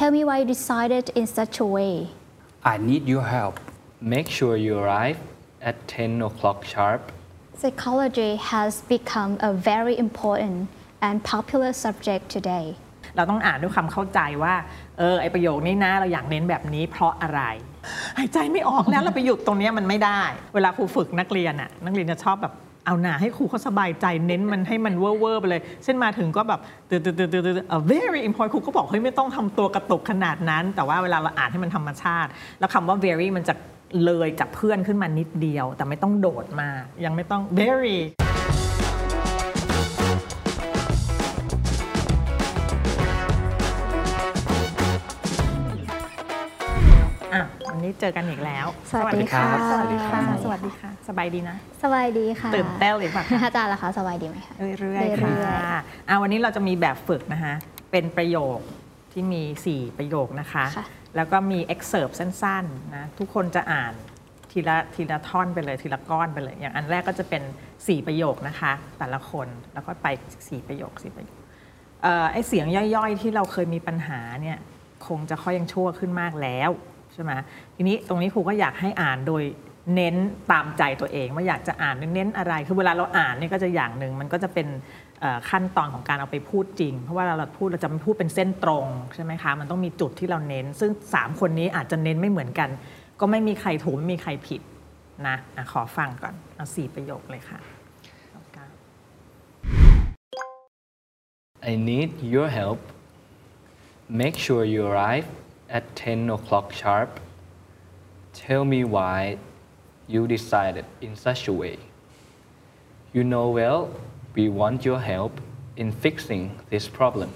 Tell me why you decided in such a way. I need your help make sure you arrive at 10 o'clock sharp Psychology has become a very important and popular subject today. เราต้องอ่านด้วยความเข้าใจว่าเออไอประโยคนี้นะเราอยากเน้นแบบนี้เพราะอะไรหายใจไม่ออกแล้วเราไปหยุดตรงเนี้ยมันไม่ได้ เวลาครูฝึกนักเรียนอะนักเรียนจะชอบแบบ เอาหนาให้ครูเขาสบายใจเน้นมันให้มันเวอร์เวอร์ไปเลย เช่นมาถึงก็แบบตื่นตื่นตื่นตื่นตื่น very important ครูก็บอกเฮ้ยไม่ต้องทำตัวกระตุกขนาดนั้น แต่ว่าเวลาเราอ่านให้มันธรรมชาติ แล้วคำว่า very มันจะเลยจากเพื่อนขึ้นมานิดเดียว แต่ไม่ต้องโดดมายังไม่ต้อง very นนี้เจอกันอีกแล้ว สวัสดีค่ะสวัสดีค่ะ สวัสดีค่ะ สบายดีนะ สบายดีค่ะ ตื่นเต้นหรือเปล่าคะอาจารย์ล่ะคะสบายดีไหมคะเรื่อยๆเรื่อยค่ะอะวันนี้เราจะมีแบบฝึกนะคะเป็นประโยคที่มี 4 ประโยคนะคะค่ะแล้วก็มี excerpt สั้นๆนะทุกคนจะอ่านทีละทีละท่อนไปเลยทีละก้อนไปเลย อย่างอันแรกก็จะเป็น 4 ประโยคนะคะ แต่ละคนแล้วก็ไป 4 ประโยค4ประโยคเอ่อไอเสียงย่อยๆ ที่เราเคยมีปัญหาเนี่ยคงจะค่อยยังชั่วขึ้นมากแล้ว ใช่ไหมทีนี้ตรงนี้ครูก็อยากให้อ่านโดยเน้นตามใจตัวเองว่าอยากจะอ่านเน้นอะไร คือเวลาเราอ่านนี่ก็จะอย่างหนึ่งมันก็จะเป็นขั้นตอนของการเอาไปพูดจริง เพราะว่าเราเราพูดเราจะไม่พูดเป็นเส้นตรงใช่ไหมคะมันต้องมีจุดที่เราเน้น ซึ่ง 3 คนนี้อาจจะเน้นไม่เหมือนกัน ก็ไม่มีใครถูกไม่มีใครผิดนะอะขอฟังก่อนเอาสี่ประโยคเลยค่ะ I need your help make sure you arrive at 10 o'clock sharp tell me why you decided in such a way you know well we want your help in fixing this problem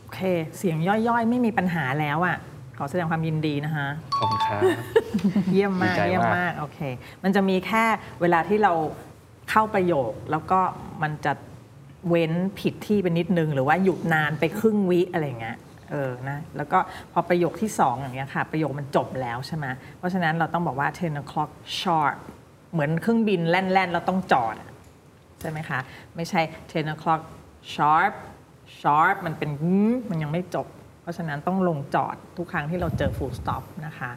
โอเค เสียงย่อยๆ ไม่มีปัญหาแล้วอะ ขอแสดงความยินดีนะคะ ขอบคุณครับ เยี่ยมมากดีใจมาก เยี่ยมมาก โอเค มันจะมีแค่เวลาที่เราเข้าประโยค แล้วก็มันจะเว้นผิดที่ไปนิดนึง หรือว่าหยุดนานไปครึ่งวิอะไรอย่างเงี้ย เออนะแล้วก็พอประโยคที่สองอย่างเงี้ยค่ะ ประโยคมันจบแล้วใช่ไหมเพราะฉะนั้นเราต้องบอกว่า10 o'clock sharp เหมือนเครื่องบินแล่นๆเราต้องจอดใช่ไหมคะ ไม่ใช่10 o'clock sharp sharp มันเป็นมันยังไม่จบ เพราะฉะนั้นต้องลงจอดทุกครั้งที่เราเจอ full stop นะคะ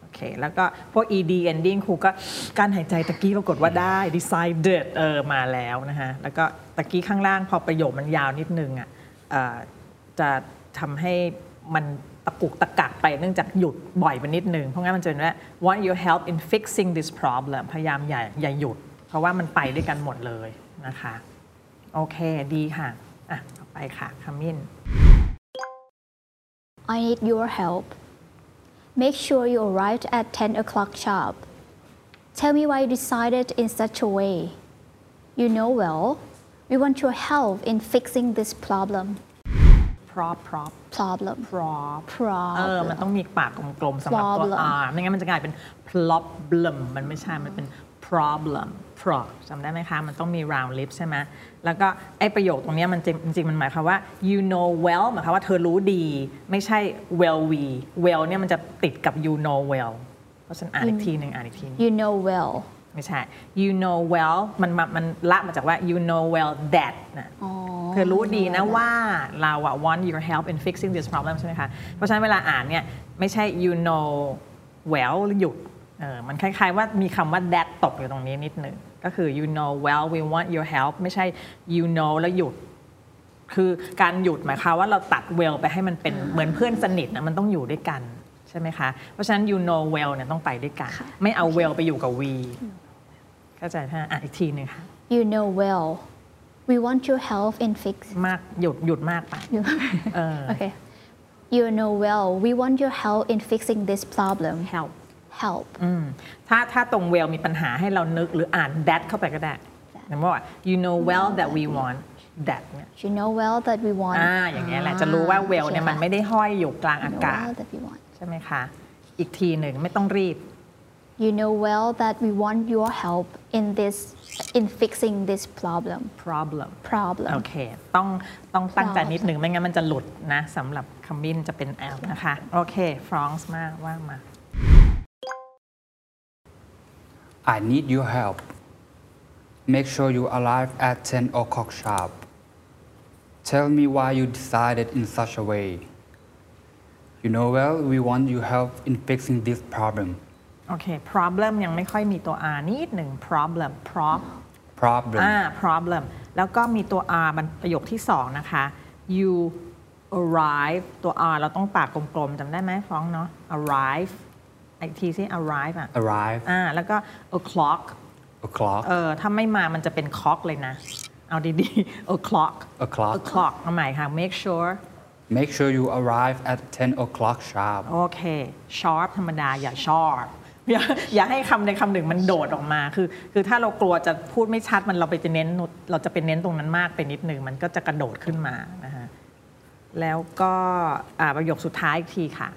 โอเคแล้วก็พวก ed ending ครูก็การหายใจตะกี้ปรากฏว่าได้ decided เออมาแล้วนะฮะแล้วก็ตะกี้ข้างล่างพอประโยคมันยาวนิดนึงอะจะ ทำให้มันตะกุกตะกักไปเนื่องจากหยุดบ่อยไปนิดนึง เพราะงั้นมันจะเป็นว่า want your help in fixing this problem พยายามอย่าอย่าหยุด เพราะว่ามันไปด้วยกันหมดเลยนะคะ โอเคดีค่ะ อะ ต่อไปค่ะคามิน I need your help. Make sure you arrive at 10 o'clock sharp. Tell me why you decided in such a way. You know well, we want your help in fixing this problem. Prop prop Problem. prop เออมัน Problem. ต้องมีปากกลมๆสำหรับตัว Problem R ไม่งั้นมันจะกลายเป็น problem มันไม่ใช่ มันเป็น problem pro จำได้ไหมคะ มันต้องมี round lip ใช่ไหมแล้วก็ไอ้ประโยคตรงเนี้ยมันจริงจริงๆมันหมายความว่า you know well หมายความว่าเธอรู้ดี ไม่ใช่ well we well เนี่ยมันจะติดกับ you know well เพราะฉะนันอ่านอีกทีหนึ่งอ่านอีกทีหนึง You know well. ไม่ใช่ you know well มันมามันละมาจากว่า you know well that นะ เธอรู้ดีนะว่าเราอะ want your help in fixing this problem ใช่ไหมคะ เพราะฉะนั้นเวลาอ่านเนี่ยไม่ใช่ you know well หยุดเออมันคล้ายๆว่ามีคำว่า that ตกอยู่ตรงนี้นิดหนึ่งก็คือ you know well we want your help ไม่ใช่ you know แล้วหยุด คือการหยุดหมายความว่าเราตัด well ไปให้มันเป็นเหมือนเพื่อนสนิทนะมันต้องอยู่ด้วยกันใช่ไหมคะ เพราะฉะนั้น you know well เนี่ยต้องไปด้วยกัน ไม่เอา well ไปอยู่กับ we เข้าใจท่าอะอีกทีหนึ่งค่ะ You know well. We want your help in fix. มากหยุดหยุดมากไปเออ okay. You know well. We want your help in fixing this problem. help Help. อืมถ้าถ้าตรง well มีปัญหาให้เรานึกหรืออ่าน that เข้าไปก็ได้อย่างว่า you know well that we want that เนี่ย You know well that we want. อ่าอย่างเงี้ยแหละจะรู้ว่า well เนี่ยมันไม่ได้ห้อยอยู่กลาง You อา know กาศ well that we want. ใช่ไหมคะ อีกทีหนึ่งไม่ต้องรีบ You know well that we want your help in this in fixing this problem. problem Problem. โอเค ต้องต้องตั้งใจ Problem นิดหนึ่งไม่งั้นมันจะหลุดนะสำหรับคำมินจะเป็น L นะคะ โอเคฟรองซ์มากว่ามา I need your help. Make sure you arrive at 10 o'clock sharp. Tell me why you decided in such a way. You know well, we want your help in fixing this problem. โอเค problem ยังไม่ค่อยมีตัว r นิดหนึ่ง problem prop Problem. อ่า problem แล้วก็มีตัว r มันประโยคที่2นะคะ you arrive ตัว r เราต้องปากกลมๆจำได้ไหมฟ้องเนาะ arrive อีกทีสิ arrive อะ Arrive. อ่าแล้วก็ o'clock O'clock. เออถ้าไม่มามันจะเป็น clock เลยนะ เอาดีๆ o'clock O'clock. o'clock เอาใหม่ค่ะ make sure Make sure you arrive at 10 o'clock sharp. โอเค sharp ธรรมดาอย่า sharp อย่าอย่าให้คำใดคำหนึ่งมันโดดออกมา คือคือถ้าเรากลัวจะพูดไม่ชัดมันเราไปจะเน้นเราจะเป็นเน้นตรงนั้นมากไปนิดหนึ่งมันก็จะกระโดดขึ้นมานะฮะแล้วก็อ่าประโยคสุดท้ายอีกทีค่ะ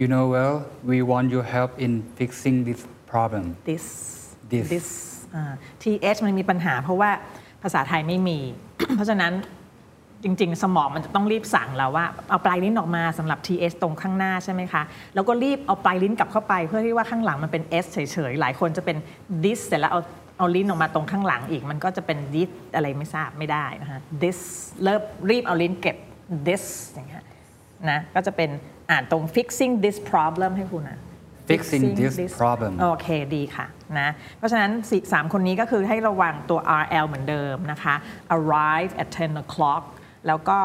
You know well, we want your help in fixing this problem. this This this อ่า th มันมีปัญหาเพราะว่าภาษาไทยไม่มี เพราะฉะนั้น จริง ๆ สมองมันจะต้องรีบสั่งเราว่าเอาปลายลิ้นออกมาสำหรับ th ตรงข้างหน้าใช่ไหมคะ แล้วก็รีบเอาปลายลิ้นกลับเข้าไปเพื่อที่ว่าข้างหลังมันเป็น s เฉยๆ หลายคนจะเป็น this เสร็จแล้วเอาเอาลิ้นออกมาตรงข้างหลังอีก มันก็จะเป็น this อะไรไม่ทราบไม่ได้นะคะ this เริ่มรีบเอาลิ้นเก็บ this อย่างเงี้ยนะก็จะเป็นอ่านตรง fixing this problem ให้คุณนะ Fixing this problem โอเคดีค่ะนะเพราะฉะนั้นสี่สามคนนี้ก็คือให้ระวังตัว RL เหมือนเดิมนะคะ arrive at 10 o'clock แล้วก็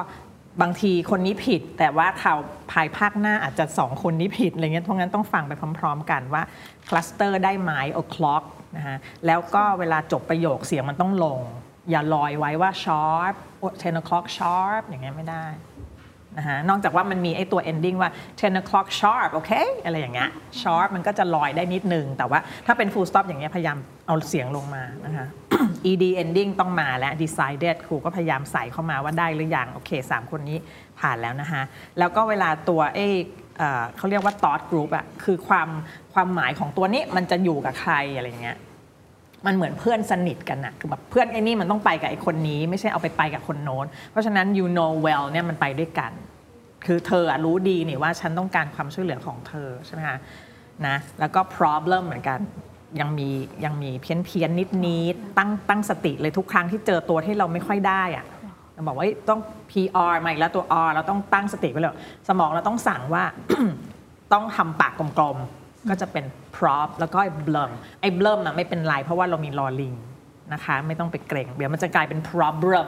บางทีคนนี้ผิด แต่ว่าข่าวภายภาคหน้าอาจจะสองคนนี้ผิดอะไรเงี้ยเพราะงั้นต้องฟังไปพร้อม ๆ กันว่าคลัสเตอร์ได้ไหมโอคล็อกนะฮะแล้วก็เวลาจบประโยคเสียงมันต้องลง อย่าลอยไว้ว่า sharp 10 o'clock sharp อย่างเงี้ยไม่ได้ นะฮะนอกจากว่ามันมีไอ้ตัว ending ว่า 10 o'clock sharp โอเคอะไรอย่างเงี้ย sharp มันก็จะลอยได้นิดนึง แต่ว่าถ้าเป็น full stop อย่างเงี้ยพยายามเอาเสียงลงมานะคะ ed ending ต้องมาแล้ว decided ครูก็พยายามใส่เข้ามาว่าได้หรือยังโอเค 3 คนนี้ผ่านแล้วนะคะแล้วก็เวลาตัวไอ้เอเขาเรียกว่า thought group อะคือความความหมายของตัวนี้มันจะอยู่กับใครอะไรเงี้ย มันเหมือนเพื่อนสนิทกันนะคือแบบเพื่อนไอ้นี่มันต้องไปกับไอ้คนนี้ ไม่ใช่เอาไปไปกับคนโน้น เพราะฉะนั้น you know well เนี่ยมันไปด้วยกัน คือเธอรู้ดีนี่ว่าฉันต้องการความช่วยเหลือของเธอใช่ไหมคะนะแล้วก็ problem เหมือนกันยังมียังมีเพี้ยนเพียนนิดนิดตั้งตั้งสติเลยทุกครั้งที่เจอตัวที่เราไม่ค่อยได้อะเราบอกว่าต้อง PR มาอีกแล้วตัว R เราต้องตั้งสติไว้เลยสมองเราต้องสั่งว่าต้องทำปากกลมๆ ก็จะเป็น prop แล้วก็ไอ้ blum ไอ้ blum นะไม่เป็นไรเพราะว่าเรามีลอลิงนะคะไม่ต้องไปเกรงเดี๋ยวมันจะกลายเป็น problem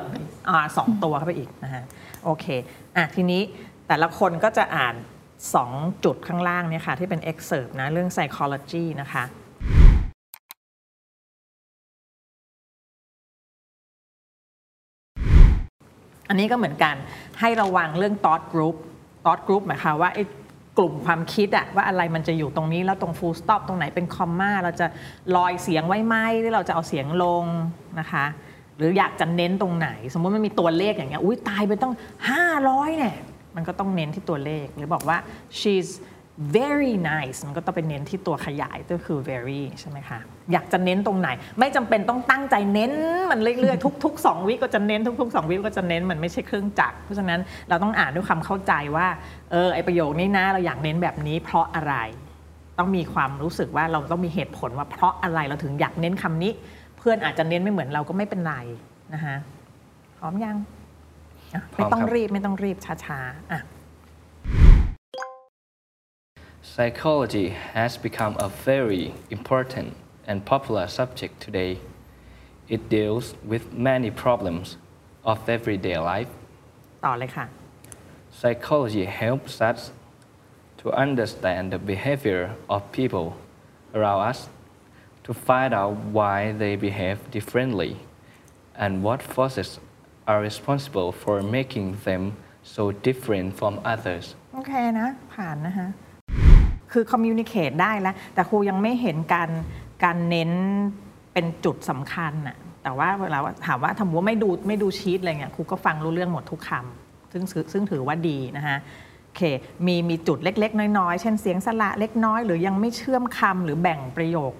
R สองตัวเข้าไปอีกนะฮะโอเคอะทีนี้แต่ละคนก็จะอ่าน 2 จุดข้างล่างเนี่ยค่ะที่เป็น excerpt นะเรื่อง psychology นะคะอันนี้ก็เหมือนกันให้ระวังเรื่อง thought group thought group หมายความว่าไอ้ กลุ่มความคิดอะว่าอะไรมันจะอยู่ตรงนี้แล้วตรง full stop ตรงไหนเป็นคอมมาเราจะลอยเสียงไว้ไหมหรือเราจะเอาเสียงลงนะคะ หรืออยากจะเน้นตรงไหน สมมติมันมีตัวเลขอย่างเงี้ยอุ้ยตายไปต้อง 500เนี่ยมันก็ต้องเน้นที่ตัวเลขหรือบอกว่า she's very nice มันก็ต้องไปเน้นที่ตัวขยายก็คือ very ใช่ไหมคะ อยากจะเน้นตรงไหน ไม่จำเป็นต้องตั้งใจเน้นมันเรื่อยๆ ทุก ๆ 2 วิก็จะเน้นทุก ๆ 2 วิก็จะเน้นมันไม่ใช่เครื่องจักรเพราะฉะนั้นเราต้องอ่านด้วยความเข้าใจว่าเออไอประโยคนี้นะเราอยากเน้นแบบนี้เพราะอะไร ต้องมีความรู้สึกว่าเราต้องมีเหตุผลว่าเพราะอะไรเราถึงอยากเน้นคำนี้ เพื่อนอาจจะเน้นไม่เหมือนเราก็ไม่เป็นไรนะคะพร้อมยังไม่ต้องรีบไม่ต้องรีบช้าๆอะ Psychology has become a very important and popular subject today. It deals with many problems of everyday life. ต่อเลยค่ะ Psychology helps us to understand the behavior of people around us, to find out why they behave differently, and what forces are responsible for making them so different from others. โอเคนะ ผ่านนะคะ คือคอมมิวนิเค e ได้แล้ว แต่ครูยังไม่เห็นการการเน้นเป็นจุดสำคัญน่ะแต่ว่าเวลาถามว่าทำว่าไม่ดูไม่ดูชีตอะไรเงี้ยครูก็ฟังรู้เรื่องหมดทุกคำซึ่งซึ่งถือว่าดีนะคะโอเคมีมีจุดเล็ก ๆ น้อย ๆ เช่นเสียงสระเล็กน้อย หรือยังไม่เชื่อมคำหรือแบ่งประโยค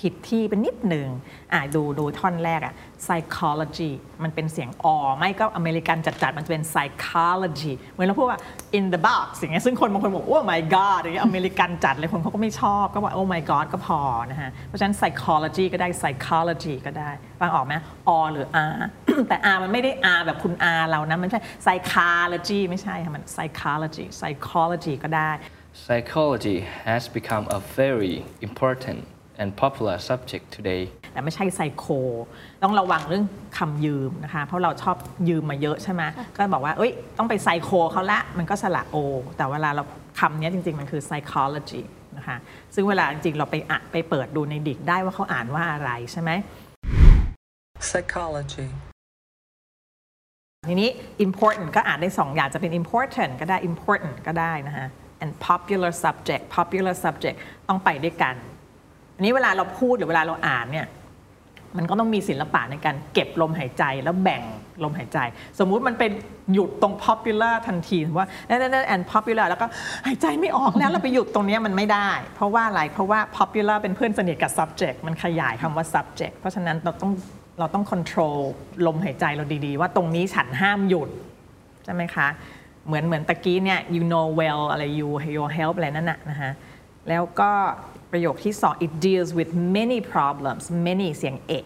ผิดที่เป็นนิดหนึ่งอะดูดูท่อนแรกอะ psychology มันเป็นเสียงอไม่ก็อเมริกันจัดๆ มันจะเป็น psychology เหมือนเราพูดว่า in the box อย่างเงี้ยซึ่งคนบางคนบอก oh my god อย่างเงี้ยอเมริกันจัดเลยคนเขาก็ไม่ชอบก็บอก oh my god ก็พอนะฮะ เพราะฉะนั้น psychology ก็ได้ psychology ก็ได้ฟังออกไหมอหรือ r แต่ r มันไม่ได้ r แบบคุณ r เรานะ มันไม่ใช่ psychology ไม่ใช่ค่ะมัน psychology psychology ก็ได้ Psychology has become a very important and popular subject today. แต่ไม่ใช่ไซโค ต้องระวังเรื่องคำยืมนะคะ เพราะเราชอบยืมมาเยอะใช่ไหมก็บอกว่า เอ้ย ต้องไปไซโคเขาละ มันก็สระโอ แต่เวลาเราคำนี้จริง ๆ มันคือ psychology นะคะ ซึ่งเวลาจริง ๆ เราไปอะไปเปิดดูในดิกได้ว่าเขาอ่านว่าอะไรใช่ไหม psychology, ทีนี้ important ก็อ่านได้สองอย่างจะเป็น important ก็ได้ important ก็ได้นะคะ and popular subject popular subject ต้องไปด้วยกัน อันนี้เวลาเราพูดหรือเวลาเราอ่านเนี่ยมันก็ต้องมีศิลปะในการเก็บลมหายใจแล้วแบ่งลมหายใจ สมมุติมันเป็นหยุดตรง popular ทันทีว่านั่นนั่น and popular แล้วก็หายใจไม่ออกแล้วเราไปหยุดตรงนี้มันไม่ได้ เพราะว่าอะไรเพราะว่า popular เป็นเพื่อนสนิทกับ subject มันขยายคำว่า subject เพราะฉะนั้นเราต้องเราต้อง control ลมหายใจเราดีๆ ว่าตรงนี้ฉันห้ามหยุด ใช่ไหมคะ เหมือนเหมือนตะกี้เนี่ย you know well อะไร you your help อะไรนั่นน่ะนะฮะแล้วก็ ประโยคที่สอง it deals with many problems many เสียงเอก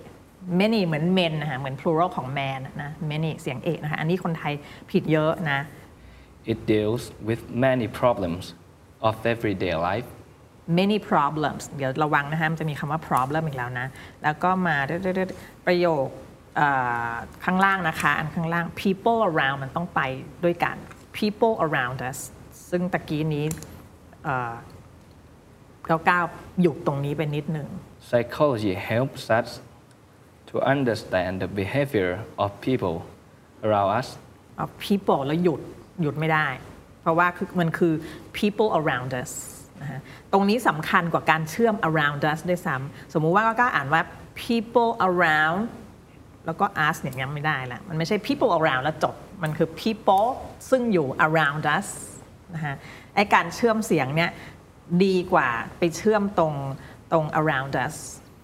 many เหมือน men นะคะเหมือน plural ของ man นะ many เสียงเอกนะคะอันนี้คนไทยผิดเยอะนะ It deals with many problems of everyday life. many problems เดี๋ยวระวังนะคะมันจะมีคำว่า problem อีกแล้วนะ แล้วก็มาเรื่อยๆประโยคเอ่อข้างล่างนะคะ อันข้างล่าง people around มันต้องไปด้วยกัน people around us ซึ่งตะกี้นี้ เอ่อก้าวๆหยุดตรงนี้ไปนิดหนึ่ง Psychology helps us to understand the behavior of people around us. เอา people แล้วหยุดหยุดไม่ได้ เพราะว่าคือมันคือ people around us นะฮะตรงนี้สำคัญกว่าการเชื่อม around us ด้วยซ้ำสมมุติว่าก็อ่านว่า people around แล้วก็ us เนี่ยยังไม่ได้ละมันไม่ใช่ people around แล้วจบ มันคือ people ซึ่งอยู่ around us นะฮะไอการเชื่อมเสียงเนี่ย ดีกว่าไปเชื่อมตรงตรง around us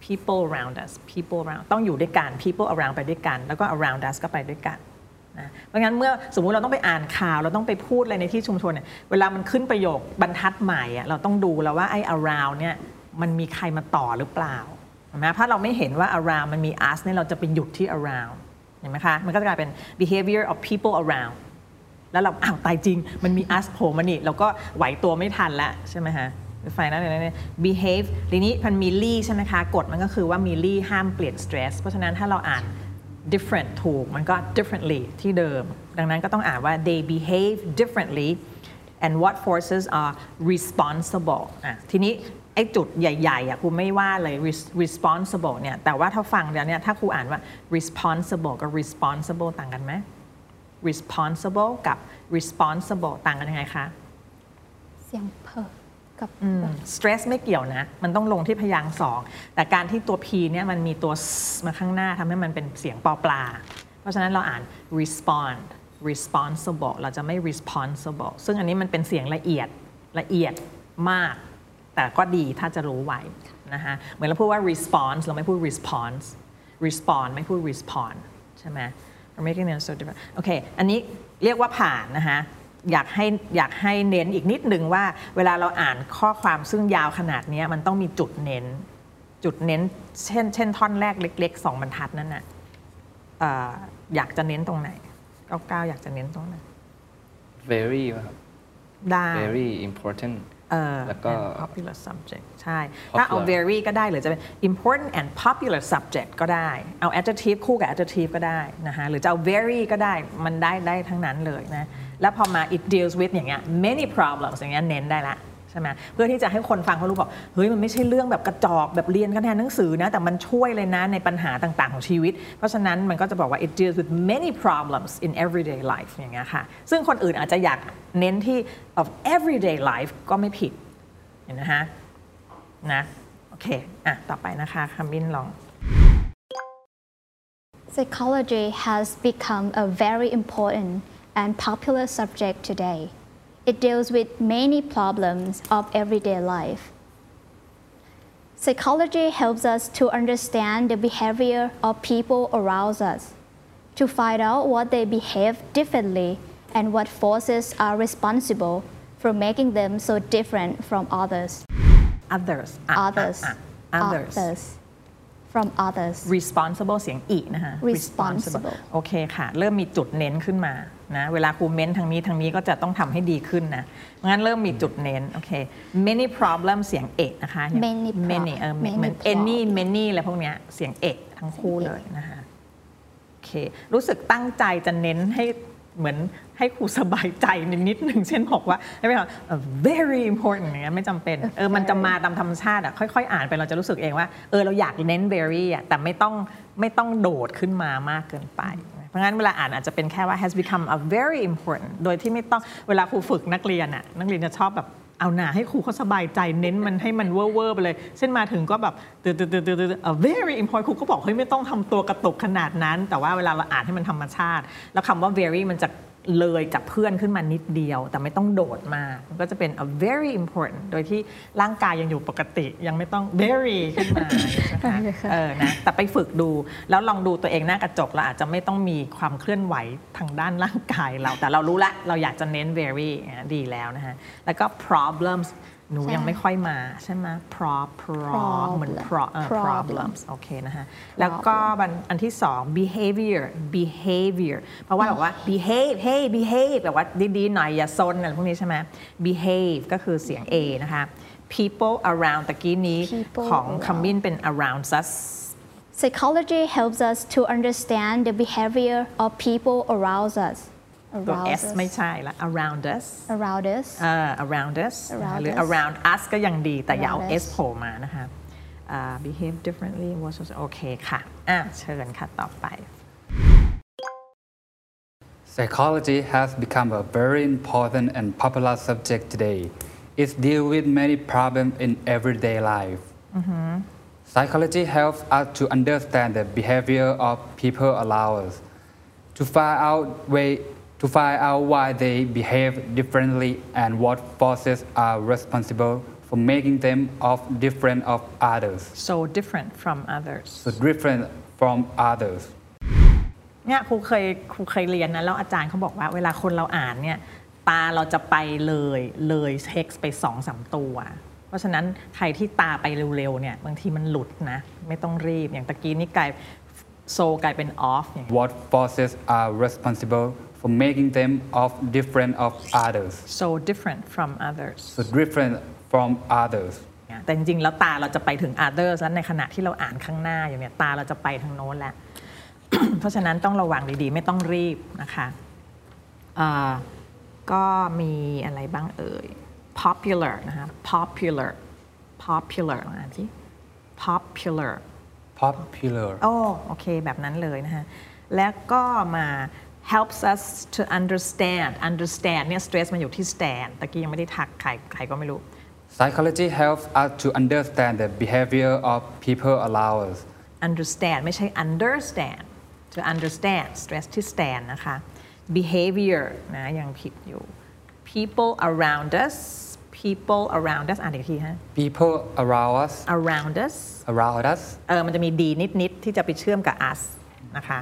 people around us people around ต้องอยู่ด้วยกัน people around ไปด้วยกัน แล้วก็ around us ก็ไปด้วยกันนะเพราะงั้นเมื่อสมมุติเราต้องไปอ่านข่าว เราต้องไปพูดอะไรในที่ชุมชนเนี่ยเวลามันขึ้นประโยคบรรทัดใหม่อะเราต้องดูแล้วว่าไอ้ around เนี่ยมันมีใครมาต่อหรือเปล่าเห็นไหมถ้าเราไม่เห็นว่า around มันมี us เนี่ยเราจะไปหยุดที่ around เห็นไหมคะ มันก็จะกลายเป็น behavior of people around แล้วเราอ้าวตายจริง มันมี us โผล่มานี่เราก็ไหวตัวไม่ทันแล้วใช่ไหมฮะไฟนั่นเลย behave ทีนี้มันมีลี่ใช่ไหมคะกฎมันก็คือว่ามีลี่ห้ามเปลี่ยน stress เพราะฉะนั้นถ้าเราอ่าน different ถูกมันก็ differently ที่เดิม ดังนั้นก็ต้องอ่านว่า they behave differently and what forces are responsible อะทีนี้ไอ้จุดใหญ่ๆอะครูไม่ว่าเลย res- responsible เนี่ยแต่ว่าถ้าฟังแล้วเนี่ยถ้าครูอ่านว่า responsible กับ responsible ต่างกันไหม responsible กับ responsible ต่างกันยังไงคะ เสียงเพอกับ stress ไม่เกี่ยวนะ มันต้องลงที่พยางค์สอง แต่การที่ตัว p เนี่ยมันมีตัว s มาข้างหน้าทำให้มันเป็นเสียงปอปลา เพราะฉะนั้นเราอ่าน respond responsible เราจะไม่ responsible ซึ่งอันนี้มันเป็นเสียงละเอียดละเอียดมาก แต่ก็ดีถ้าจะรู้ไว้นะคะเหมือนเราพูดว่า response เราไม่พูด response respond ไม่พูด respond ใช่ไหม We're making it so different โอเค อันนี้เรียกว่าผ่านนะคะอยากให้อยากให้เน้นอีกนิดนึงว่า เวลาเราอ่านข้อความซึ่งยาวขนาดเนี้ยมันต้องมีจุดเน้น จุดเน้น เช่น เช่นท่อนแรกเล็กๆสองบรรทัดนั่นน่ะเอ่ออยากจะเน้นตรงไหนก้าวก้าวอยากจะเน้นตรงไหน Very ครับ ได้ very important เออแล้วก็ and popular subject ใช่ ถ้าเอา Popular very ก็ได้หรือจะเป็น important and popular subject ก็ได้ เอา adjective คู่กับ adjective ก็ได้นะคะหรือจะเอา very ก็ได้มันได้ได้ทั้งนั้นเลยนะ แล้วพอมา it deals with อย่างเงี้ย many problems อย่างเงี้ยเน้นได้ละใช่ไหมเพื่อที่จะให้คนฟังเขารู้บอกเฮ้ยมันไม่ใช่เรื่องแบบกระจอกแบบเรียนกันแทนหนังสือนะ แต่มันช่วยเลยนะในปัญหาต่างๆ ของชีวิต เพราะฉะนั้นมันก็จะบอกว่า it deals with many problems in everyday life อย่างเงี้ยค่ะ ซึ่งคนอื่นอาจจะอยากเน้นที่ of everyday life ก็ไม่ผิดเห็นนะฮะ นะ โอเค อ่ะ ต่อไปนะคะคำบินลอง Psychology has become a very important and popular subject today. It deals with many problems of everyday life. Psychology helps us to understand the behavior of people around us, to find out what they behave differently and what forces are responsible for making them so different from others. Others อะ Others. อะอะ others Others. From others. responsible เสียงอีนะคะ Responsible โอเคค่ะ เริ่มมีจุดเน้นขึ้นมานะเวลาครูเม้นทางนี้ทางนี้ก็จะต้องทำให้ดีขึ้นนะงั้นเริ่มมีจุดเน้นโอเค many problem เสียงเอกนะคะอย่าง Many prob- many เออ many เหมือน problem any many อะไรพวกเนี้ยเสียงเอกทั้งคู่เลยนะคะโอเครู้สึกตั้งใจจะเน้นให้ เหมือนให้ครูสบายใจนิดนึงเช่นบอกว่าไม่ใช่ว่า very important อย่างเงี้ยไม่จำเป็นเออมันจะมาตามธรรมชาติอะค่อยๆ อ่านไปเราจะรู้สึกเองว่าเออเราอยากเน้น very อะแต่ไม่ต้องไม่ต้องโดดขึ้นมามากเกินไป เพราะงั้นเวลาอ่านอาจจะเป็นแค่ว่า has become a very important โดยที่ไม่ต้องเวลาครูฝึกนักเรียนอะนักเรียนจะชอบแบบ เอาหนาให้ครูเขาสบายใจเน้นมันให้มันเวอร์เวอร์ไปเลย เช่นมาถึงก็แบบตื่นตื่นตื่นตื่น very important ครูก็บอกเฮ้ยไม่ต้องทำตัวกระตุกขนาดนั้น แต่ว่าเวลาเราอ่านให้มันธรรมชาติ แล้วคำว่า very มันจะ เลยจากเพื่อนขึ้นมานิดเดียว แต่ไม่ต้องโดดมากมันก็จะเป็น a very important โดยที่ร่างกายยังอยู่ปกติยังไม่ต้อง very ขึ้นมานะคะเออนะแต่ไปฝึกดูแล้วลองดูตัวเองหน้ากระจกเราอาจจะไม่ต้องมีความเคลื่อนไหวทางด้านร่างกายเรา แต่เรารู้ละเราอยากจะเน้น very อะดีแล้วนะฮะแล้วก็ problems หนูใช่ยังไม่ค่อยมาใช่ไหม pro pro เหมือน pro เออ Problem problems โอเคนะฮะแล้วก็อันอันที่สอง behavior behavior เพราะว่าบอกว่า behave hey behave แบบว่าดีๆหน่อยอย่าซนอะไรพวกนี้ใช่ไหม behave ก็คือเสียง A นะคะ people around ตะกี้นี้ People ของ around คำมินเป็น around us Psychology helps us to understand the behavior of people around us. ตัว Around S us. ไม่ใช่ละ around us Around us. อ่า around us Around หรือ us around us ก็ยังดีแต่อย่าเอา Around S us โผล่มานะคะอ่า behave differently was โอเคค่ะอ่ะ เชิญค่ะต่อไป Psychology has become a very important and popular subject today. It deals with many problems in everyday life. Psychology helps us to understand the behavior of people around us, to find out way, to find out why they behave differently and what forces are responsible for making them of different of others, so different from others so different from others. เนี่ยครูเคยครูเคยเรียนนะแล้วอาจารย์เขาบอกว่าเวลาคนเราอ่านเนี่ยตาเราจะไปเลยเลยเท็กซ์ไปสองสามตัว เพราะฉะนั้นใครที่ตาไปเร็วๆเนี่ยบางทีมันหลุดนะ ไม่ต้องรีบอย่างตะกี้นี่กลายโซกลายเป็น off อย่างเงี้ย What forces are responsible for making them of different of others, so different from others so different from others. แต่จริงๆ แล้วตาเราจะไปถึง others แล้วในขณะที่เราอ่านข้างหน้าอยู่เนี่ยตาเราจะไปทางโน้นแล้ว เพราะฉะนั้นต้องระวังดีๆ ไม่ต้องรีบนะคะอ่าก็มีอะไรบ้างเอ่ย popular นะคะ popular popular ลองอ่านสิ popular Popular. โอ้โอเค แบบนั้นเลยนะฮะแล้วก็มา helps us to understand understand เนี่ย stress มันอยู่ที่ stand ตะกี้ยังไม่ได้ทักใครใครก็ไม่รู้ Psychology helps us to understand the behavior of people around us. understand ไม่ใช่ understand to understand stress ที่ stand นะคะ behavior นะยังผิดอยู่ people around us people around us อ่านอีกทีฮะ People around us, around us around us, เออมันจะมีดีนิด ๆ ที่จะไปเชื่อมกับ us นะคะ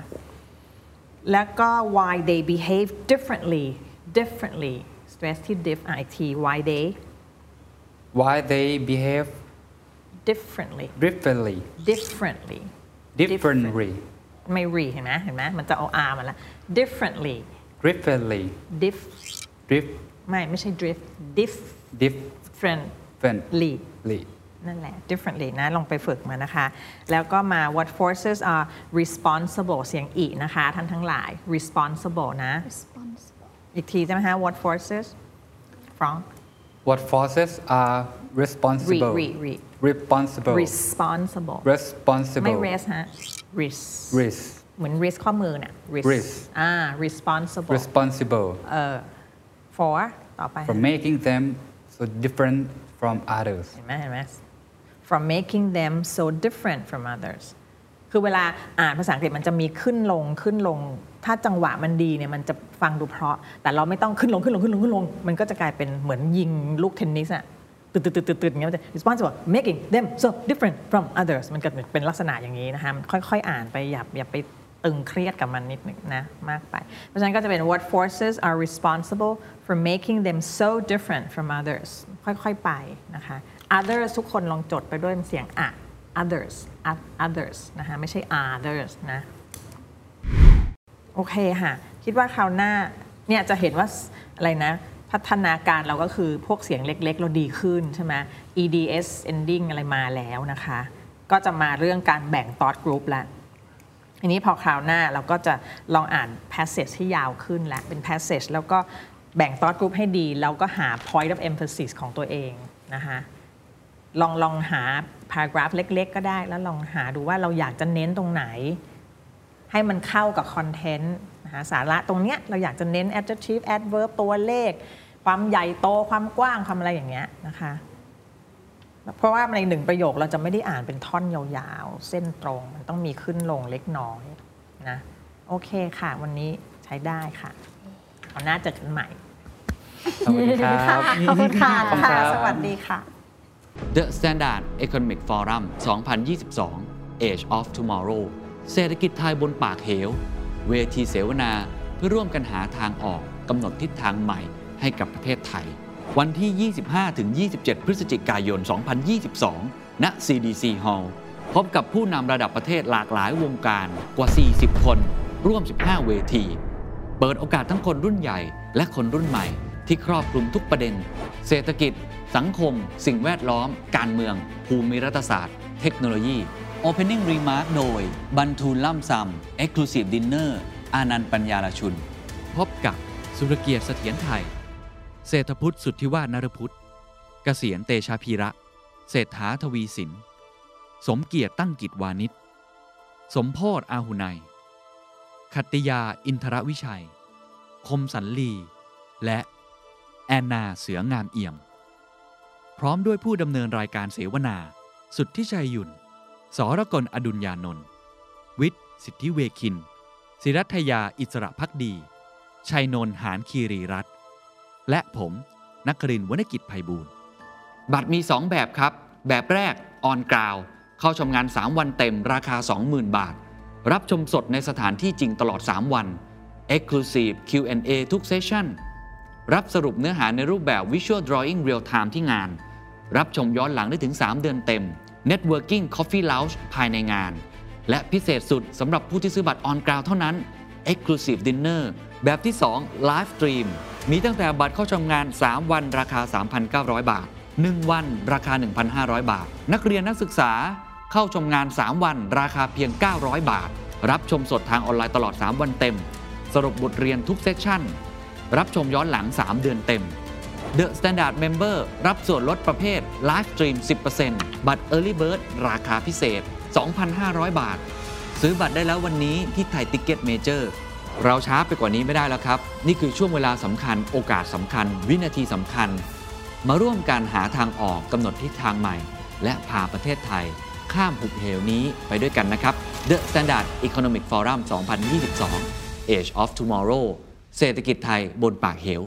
แล้วก็ why they behave differently differently stress ที่ diff อ่ะอีกที why they why they behave differently differently, differently differently, ไม่ re เห็นไหมเห็นไหมมันจะเอา r มาแล้ว differently differently, diff drift, ไม่ไม่ใช่ drift differently differently. นั่นแหละ differently นะ ลองไปฝึกมานะคะ แล้วก็มา what forces are responsible เสียงอีนะคะ ท่านทั้งหลาย responsible นะ Responsible. อีกทีใช่ไหมคะ what forces from What forces are responsible? re re Responsible. responsible ไม่ Responsible. res ฮะ ris Risk. เหมือน ris ข้อมือน่ะ ris Ris อ่า responsible Responsible เอ่อ for ต่อไป for making them so different from others. เห็นไหมเห็นไหม from making them so different from others คือเวลาอ่านภาษาอังกฤษมันจะมีขึ้นลงขึ้นลง ถ้าจังหวะมันดีเนี่ยมันจะฟังดูเพราะ แต่เราไม่ต้องขึ้นลงขึ้นลงขึ้นลงขึ้นลง มันก็จะกลายเป็นเหมือนยิงลูกเทนนิสอะตืดตืดตืดตืดตืดอย่างเงี้ยมันจะ responsible making them so different from others มันก็เป็นลักษณะอย่างนี้นะคะค่อยๆ อ่านไปอย่าอย่าไปตึงเครียดกับมันนิดนึงนะมากไป เพราะฉะนั้นก็จะเป็น what forces are responsible for making them so different from others ค่อยๆ ไปนะคะ others ทุกคนลองจดไปด้วยเสียงอะ others others นะคะไม่ใช่ others นะ โอเคค่ะ คิดว่าคราวหน้าเนี่ยจะเห็นว่าอะไรนะ พัฒนาการเราก็คือพวกเสียงเล็ก ๆ เราดีขึ้นใช่ไหม EDS ending อะไรมาแล้วนะคะ ก็จะมาเรื่องการแบ่ง thought group ล้วทีนี้พอคราวหน้าเราก็จะลองอ่าน passage ที่ยาวขึ้นแล้วเป็น passage แล้วก็แบ่ง thought group ให้ดี แล้วก็หา point of emphasis ของตัวเองนะคะ ลองลองหา paragraph เล็ก ๆ ก็ได้ แล้วลองหาดูว่าเราอยากจะเน้นตรงไหน ให้มันเข้ากับคอนเทนต์นะคะสาระตรงเนี้ยเราอยากจะเน้น adjective adverb ตัวเลข ความใหญ่โตความกว้างความอะไรอย่างเงี้ยนะคะเพราะว่าในหนึ่งประโยคเราจะไม่ได้อ่านเป็นท่อนยาวๆ เส้นตรงมันต้องมีขึ้นลงเล็กน้อยนะโอเคค่ะ วันนี้ใช้ได้ค่ะเอาหน้าเจอกันใหม่สวัสดีครับขอบคุณค่ะค่ะสวัสดีค่ะ The Standard Economic Forum 2022 Age of Tomorrow เศรษฐกิจไทยบนปากเหว เวทีเสวนาเพื่อร่วมกันหาทางออกกำหนดทิศทางใหม่ให้กับประเทศไทย วันที่ 25-27 พฤศจิกายน 2022 ณ CDC Hall พบกับผู้นำระดับประเทศหลากหลายวงการกว่า 40 คน ร่วม 15 เวที เปิดโอกาสทั้งคนรุ่นใหญ่และคนรุ่นใหม่ที่ครอบคลุมทุกประเด็น เศรษฐกิจ สังคม สิ่งแวดล้อม การเมือง ภูมิรัฐศาสตร์ เทคโนโลยี Opening Remark โดย บรรทูลล่ำซำ Exclusive Dinner อานันต์ปัญญาลชุน พบกับสุรเกียรติเสถียรไทย เศรษฐพุทธสุทธิวาฒนรพุทธเกษียณเตชาพีระ เศรษฐาทวีสิน สมเกียรติตั้งกิจวานิชสมโพธอาหุไนยขัตติยาอินทรวิชัย คมสันลี และแอนนาเสืองามเอี่ยม พร้อมด้วยผู้ดำเนินรายการเสวนา สุดที่ชัยหยุ่นสรกลอดุลยานนท์วิทย์ สิทธิเวคิน ศิรัทยาอิสระพักดี ชัยนนท์หานคีรีรัตน์และผมนักรินทร์วณกิจไพบูลย์บัตรมี 2 แบบครับ แบบแรกออนกราวเข้าชมงาน 3 วันเต็มราคา 20,000 บาท รับชมสดในสถานที่จริงตลอด 3 วัน Exclusive Q&A ทุกเซสชั่น รับสรุปเนื้อหาในรูปแบบ Visual Drawing Real Time ที่งาน รับชมย้อนหลังได้ถึง 3 เดือนเต็ม Networking Coffee Lounge ภายในงาน และพิเศษสุดสำหรับผู้ที่ซื้อบัตรออนกราวเท่านั้น Exclusive Dinner แบบที่ 2 Live Stream มีตั้งแต่บัตรเข้าชมงาน 3 วันราคา 3,900 บาท 1 วันราคา 1,500 บาท นักเรียนนักศึกษาเข้าชมงาน 3 วันราคาเพียง 900 บาท รับชมสดทางออนไลน์ตลอด 3 วันเต็ม สรุปบทเรียนทุก session รับชมย้อนหลัง 3 เดือนเต็ม The Standard Member รับส่วนลดประเภท Live Stream 10%บัตร Early Bird ราคาพิเศษ 2,500 บาท ซื้อบัตรได้แล้ววันนี้ที่ Thai Ticket Majorเราช้าไปกว่านี้ไม่ได้แล้วครับ นี่คือช่วงเวลาสำคัญ โอกาสสำคัญ วินาทีสำคัญ มาร่วมกันหาทางออกกำหนดทิศทางใหม่ และพาประเทศไทย ข้ามหุบเหวนี้ไปด้วยกันนะครับ The Standard Economic Forum 2022 Age of Tomorrow เศรษฐกิจไทยบนปากเหว